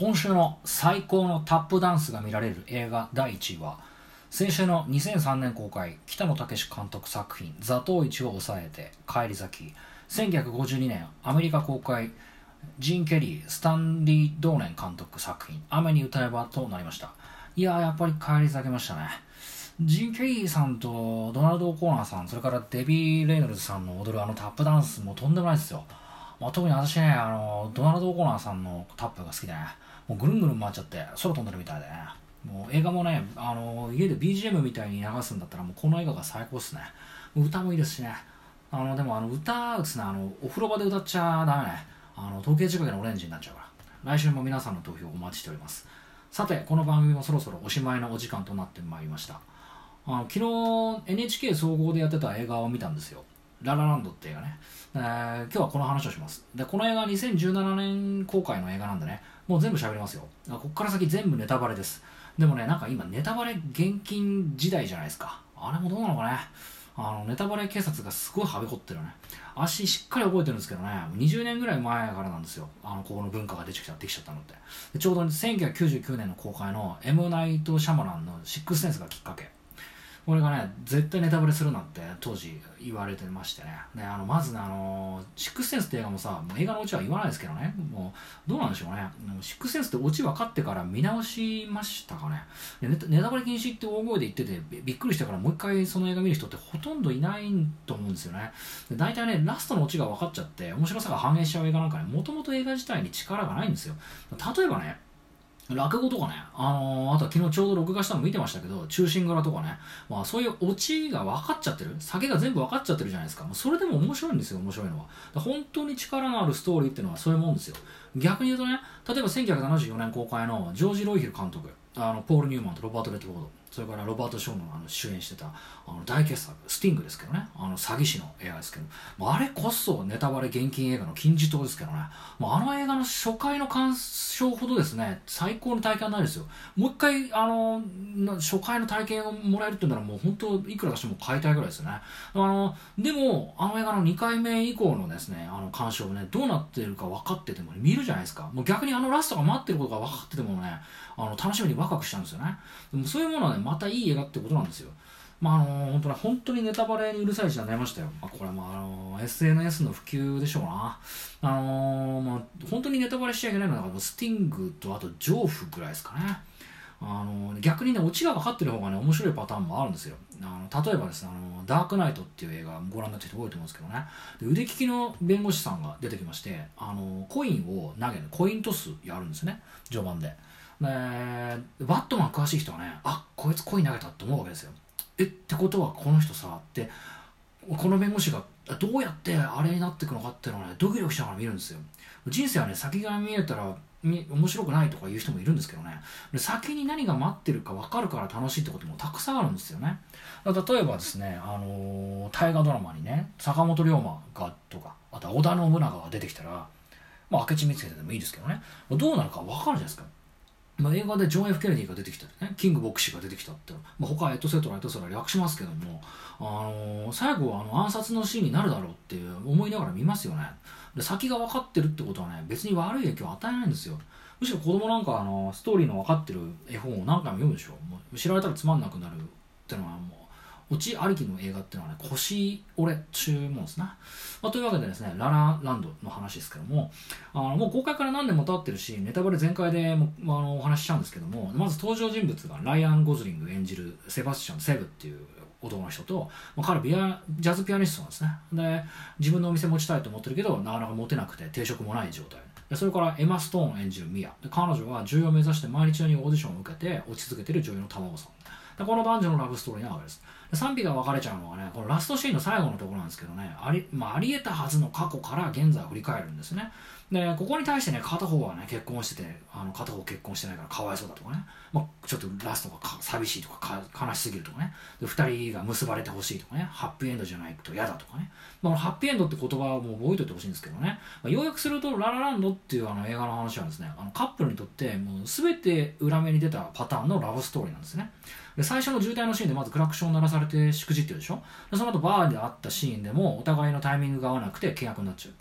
今週の最高のタップダンスが見られる映画第1位は先週の2003年公開北野武監督作品「座頭市を抑えて帰り咲き」1952年アメリカ公開ジン・ケリースタンリー・ドーネン監督作品「雨に歌えば」となりました。いやーやっぱり帰り咲けましたね。ジン・ケリーさんとドナルド・オコーナーさんそれからデビー・レイノルズさんの踊るあのタップダンスもとんでもないですよ。まあ、特に私ね、あの、ドナルド・オコナーさんのタップが好きで、もうぐるんぐるん回っちゃって、空飛んでるみたいでね、もう映画もね、あの、家で BGM みたいに流すんだったら、もうこの映画が最高っすね。歌もいいですしね。あの、でもあの、歌うつね、あの、お風呂場で歌っちゃダメね。あの、時計仕掛けのオレンジになっちゃうから。来週も皆さんの投票お待ちしております。さて、この番組もそろそろおしまいのお時間となってまいりました。あの昨日 NHK 総合でやってた映画を見たんですよ。ララランドって映画ね。えー、今日はこの話をします。で、この映画は2017年公開の映画なんでね、もう全部喋りますよ。こっから先全部ネタバレです。でもね、なんか今ネタバレ厳禁時代じゃないですか。あれもどうなのかね。あの、ネタバレ警察がすごいはびこってるね。足しっかり覚えてるんですけどね、20年ぐらい前からなんですよ。あの、ここの文化が出てきちゃできちゃったのって。ちょうど1999年の公開の M. ナイト・シャマランのシックスセンスがきっかけ。これがね絶対ネタバレするなんて当時言われてましてね。ねあのまずねあのシックスセンスって映画もさもう映画のオチは言わないですけどね。もうどうなんでしょうね。シックスセンスってオチ分かってから見直しましたかね。ネタネタバレ禁止って大声で言っててびっくりしたからもう一回その映画見る人ってほとんどいないと思うんですよね。大体ねラストのオチが分かっちゃって面白さが反映しちゃう映画なんかねもともと映画自体に力がないんですよ。例えばね落語とかね、あのー、あとは昨日ちょうど録画したの見てましたけど、中心柄とかね、まあそういうオチが分かっちゃってる、酒が全部分かっちゃってるじゃないですか。もうそれでも面白いんですよ、面白いのは。本当に力のあるストーリーっていうのはそういうもんですよ。逆に言うとね、例えば1974年公開のジョージ・ロイヒル監督、あのポール・ニューマンとロバート・レッドフォード、それからロバート・ショーンのあの主演してたあの大傑作スティングですけどね。あの詐欺師の映画ですけど。あれこそネタバレ厳禁映画の金字塔ですけどね。もうあの映画の初回の鑑賞ほどですね最高の体験はないですよ。もう一回あの初回の体験をもらえるって言うならもう本当いくら出しても買いたいぐらいですよね。あのでもあの映画の2回目以降のですねあの鑑賞ねどうなってるか分かってても、ね、見るじゃないですか。もう逆にあのラストが待ってることが分かっててもねあの楽しみにワクワクしちゃうんですよねでもそういうものはねまたいい映画ってことなんですよ。まああの本当に本当にネタバレにうるさい時代になりましたよ。まあ、これはまああの SNS の普及でしょうな。あのまあ、本当にネタバレしちゃいけないのはスティングとあとジョーフぐらいですかね。あの逆にねオチが分かってる方がね面白いパターンもあるんですよあの例えばですねあの「ダークナイト」っていう映画ご覧になってる人多いと思うんですけどねで腕利きの弁護士さんが出てきましてあのコインを投げるコイントスやるんですね序盤ででバットマン詳しい人はねあこいつ恋投げたって思うわけですよ。えってことはこの人さってこの弁護士がどうやってあれになっていくのかっていうのをねドキドキしながら見るんですよ。人生はね先が見えたら面白くないとか言う人もいるんですけどね。先に何が待ってるか分かるから楽しいってこともたくさんあるんですよね。例えばですね、あのー、大河ドラマにね坂本龍馬がとかあとは織田信長が出てきたらまあ明智光秀でもいいですけどね。どうなるか分かるじゃないですか。まあ、映画でジョン・ F・ ケネディが出てきたりね。キングボクシーが出てきたって、まあ、他はエトセトラエトセトラ略しますけども、あのー、最後はあの暗殺のシーンになるだろうっていう思いながら見ますよね。で先が分かってるってことはね別に悪い影響を与えないんですよ。むしろ子供なんかあのストーリーの分かってる絵本を何回も読むでしょ。もう知られたらつまんなくなるってのはオチありきの映画っていうのはね、腰折れ注文ですな。まあ、というわけでですね、ララランドの話ですけども、あのもう公開から何年も経ってるし、ネタバレ全開でも、まあ、あのお話ししちゃうんですけども、まず登場人物がライアン・ゴズリング演じるセバスチャン・セブっていう男の人と、まあ、彼ビアジャズピアニストなんですね。で自分のお店持ちたいと思ってるけどなかなか持てなくて定職もない状態。でそれからエマ・ストーン演じるミア。で彼女は女優を目指して毎日のようにオーディションを受けて落ち続けてる女優の卵さん。でこの男女のラブストーリーなわけです。賛否が分かれちゃうのはねこのラストシーンの最後のところなんですけどねあり,、まあ、ありえたはずの過去から現在を振り返るんですね。でここに対してね片方はね結婚しててあの片方結婚してないからかわいそうだとかね、まあ、ちょっとラストが寂しいとか悲しすぎるとかね。で2人が結ばれてほしいとかね。ハッピーエンドじゃないと嫌だとかね、まあ、ハッピーエンドって言葉をも覚えておいてほしいんですけどね、まあ、要約すると「ララランド」っていうあの映画の話はですね。あのカップルにとってもう全て裏目に出たパターンのラブストーリーなんですね。で最初の渋滞のシーンでまずクラクション鳴らされされてしくじってるでしょ？でその後バーで会ったシーンでもお互いのタイミングが合わなくて契約になっちゃう。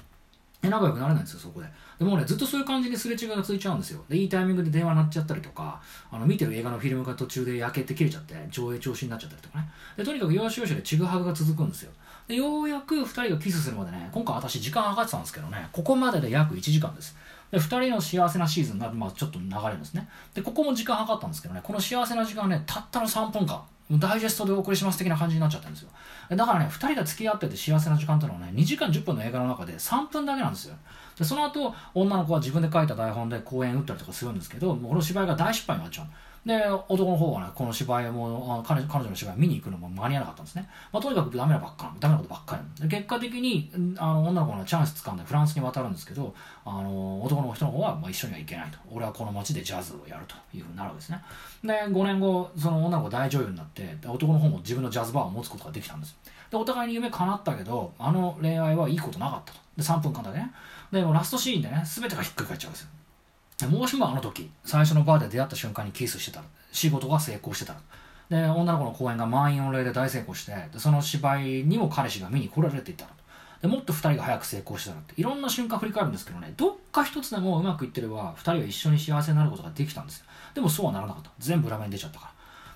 で仲良くなれないんですよそこで。でもねずっとそういう感じにすれ違いがついちゃうんですよ。でいいタイミングで電話鳴っちゃったりとかあの見てる映画のフィルムが途中で焼けて切れちゃって上映調子になっちゃったりとかね。でとにかく要所要所でちぐはぐが続くんですよ。でようやく2人がキスするまでね今回私時間計ってたんですけどねここまでで約1時間です。で2人の幸せなシーズンが、まあ、ちょっと流れるんですね。でここも時間計ったんですけどねこの幸せな時間ねたったの3分間。ダイジェストでお送りします的な感じになっちゃったんですよ。だからね2人が付き合ってて幸せな時間ってのはね2時間10分の映画の中で3分だけなんですよ。でその後女の子は自分で書いた台本で公演打ったりとかするんですけどもうこの芝居が大失敗になっちゃうで男の方はねこの芝居も彼彼女の芝居見に行くのも間に合わなかったんですね、まあ、とにかくダメなばっかダメなことばっかり。結果的にあの女の子のチャンス掴んでフランスに渡るんですけどあの男の人の方は、まあ、一緒には行けないと。俺はこの街でジャズをやるというふうになるわけですね。で5年後その女の子大女優になって男の方も自分のジャズバーを持つことができたんです。でお互いに夢叶ったけどあの恋愛はいいことなかったと。で3分間だけね。でもラストシーンでね全てがひっくり返っちゃうんですよ。もしもあの時最初のバーで出会った瞬間にキスしてたら仕事が成功してたらで女の子の公演が満員御礼で大成功してでその芝居にも彼氏が見に来られていたらでもっと2人が早く成功してたらって。いろんな瞬間振り返るんですけどねどっか一つでもうまくいってれば2人は一緒に幸せになることができたんですよ。でもそうはならなかった。全部裏目に出ちゃったから。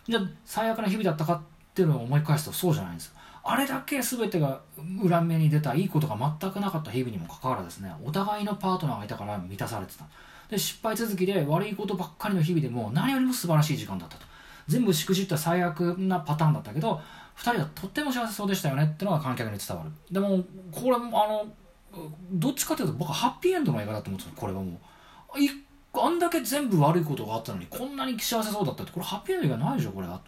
じゃあ最悪な日々だったかっていうのを思い返すとそうじゃないんですよ。あれだけ全てが裏目に出たいいことが全くなかった日々にもかかわらずですねお互いのパートナーがいたから満たされてた。で失敗続きで悪いことばっかりの日々でも何よりも素晴らしい時間だったと。全部しくじった最悪なパターンだったけど2人はとっても幸せそうでしたよねってのが観客に伝わる。でもこれもあのどっちかというと僕はハッピーエンドの映画だと思うんですよこれはもう。あんだけ全部悪いことがあったのにこんなに幸せそうだったってこれハッピーエンド映画ないでしょこれだ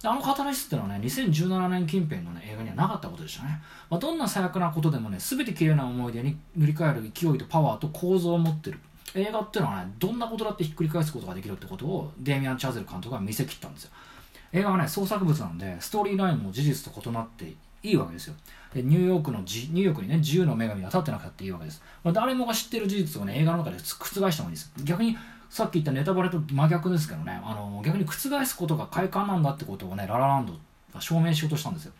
とあのカタラシスっていうのはね2017年近辺の、ね、映画にはなかったことでしたね、まあ、どんな最悪なことでもね全て綺麗な思い出に塗り替える勢いとパワーと構造を持ってる。映画っていうのはねどんなことだってひっくり返すことができるってことをデーミアン・チャゼル監督が見せきったんですよ。映画はね創作物なんでストーリーラインも事実と異なっていいわけですよ。でニューヨークのニューヨークにね自由の女神が立ってなくたっていいわけです、まあ、誰もが知ってる事実をね映画の中で覆してもいいです。逆にさっき言ったネタバレと真逆ですけどねあの逆に覆すことが快感なんだってことをねララランドが証明しようとしたんですよ。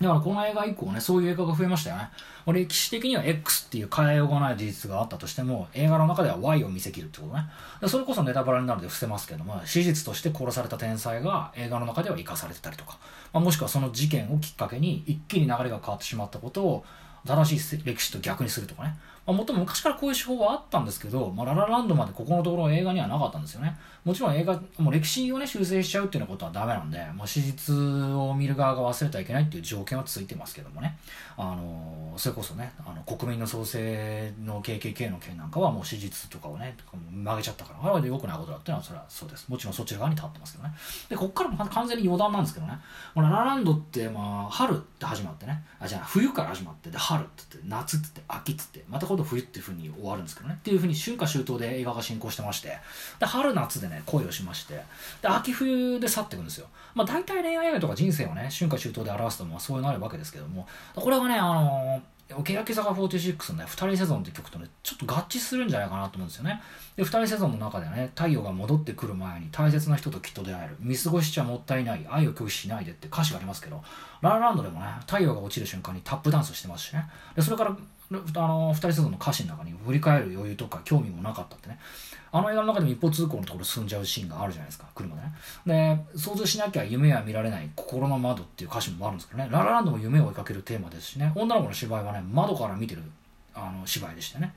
だからこの映画以降ね、そういう映画が増えましたよね。歴史的には X っていう変えようがない事実があったとしても、映画の中では Y を見せきるってことね。それこそネタバラになるで伏せますけども、史実として殺された天才が映画の中では生かされてたりとか、まあ、もしくはその事件をきっかけに一気に流れが変わってしまったことを正しい歴史と逆にするとかね。まあ、もっとも昔からこういう手法はあったんですけど、まあ、ララランドまでここのところ映画にはなかったんですよね。もちろん映画、もう歴史をね、修正しちゃうっていうことはダメなんで、もう史実を見る側が忘れてはいけないっていう条件はついてますけどもね。あの、それこそね、あの国民の創生の KKK の件なんかはもう史実とかをね、曲げちゃったから、あれは良くないことだっていうのはそれはそうです。もちろんそっち側に立ってますけどね。で、こっからも完全に余談なんですけどね。ララランドって、まあ、春って始まってね、あ、じゃあ冬から始まって、で、春ってって、夏って言って、秋って言って、また今度冬っていうふうに終わるんですけどね。っていうふうに春夏秋冬で映画が進行してまして、で、春夏でね、恋をしまして、で、秋冬で去っていくんですよ。まあ大体恋愛映画とか人生をね、春夏秋冬で表すと、まあそういうのあるわけですけども、これがね、あのー、欅坂46のね、二人セゾンって曲とね、ちょっと合致するんじゃないかなと思うんですよね。で、二人セゾンの中でね、太陽が戻ってくる前に大切な人ときっと出会える。見過ごしちゃもったいない。愛を拒否しないでって歌詞がありますけど、ララランドでもね、太陽が落ちる瞬間にタップダンスしてますしね。で、それからあの二人セゾンの歌詞の中に振り返る余裕とか興味もなかったってね。あの映画の中でも一方通行のところ進んじゃうシーンがあるじゃないですか車でね。で想像しなきゃ夢は見られない心の窓っていう歌詞もあるんですけどね。ララランドも夢を追いかけるテーマですしね。女の子の芝居はね窓から見てるあの芝居でしてね。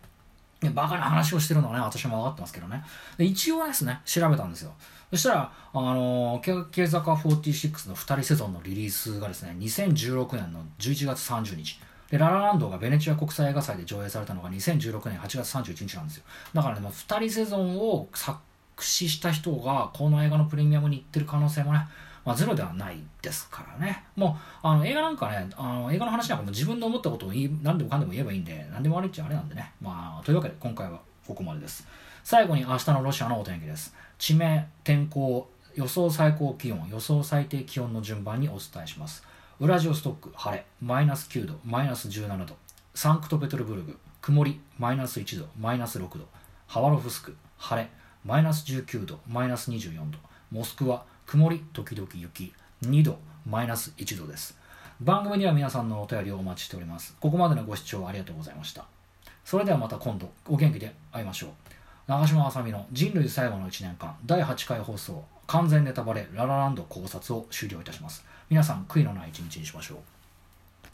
でバカな話をしてるのはね私も分かってますけどね。で一応ですね調べたんですよ。そしたら、あのー、ケ坂46の二人セゾンのリリースがですね、2016年の11月30日。で、ララランドがベネチア国際映画祭で上映されたのが2016年8月31日なんですよ。だからね、もう2人セゾンを作詞した人がこの映画のプレミアムに行ってる可能性もね、まあ、ゼロではないですからね。もう、あの、映画なんかね、あの、映画の話なんかも自分の思ったことを言い、何でもかんでも言えばいいんで、何でも悪いっちゃあれなんでね。まあ、というわけで今回はここまでです。最後に明日のロシアのお天気です。地名、天候、予想最高気温、予想最低気温の順番にお伝えします。ウラジオストック晴れマイナス9度マイナス17度サンクトペテルブルグ曇りマイナス1度マイナス6度ハワロフスク晴れマイナス19度マイナス24度モスクワ曇り時々雪2度マイナス1度です。番組では皆さんのお便りをお待ちしております。ここまでのご視聴ありがとうございました。それではまた今度お元気で会いましょう。長嶋あさみの人類最後の1年間第8回放送完全ネタバレララランド考察を終了いたします。皆さん悔いのない一日にしましょう。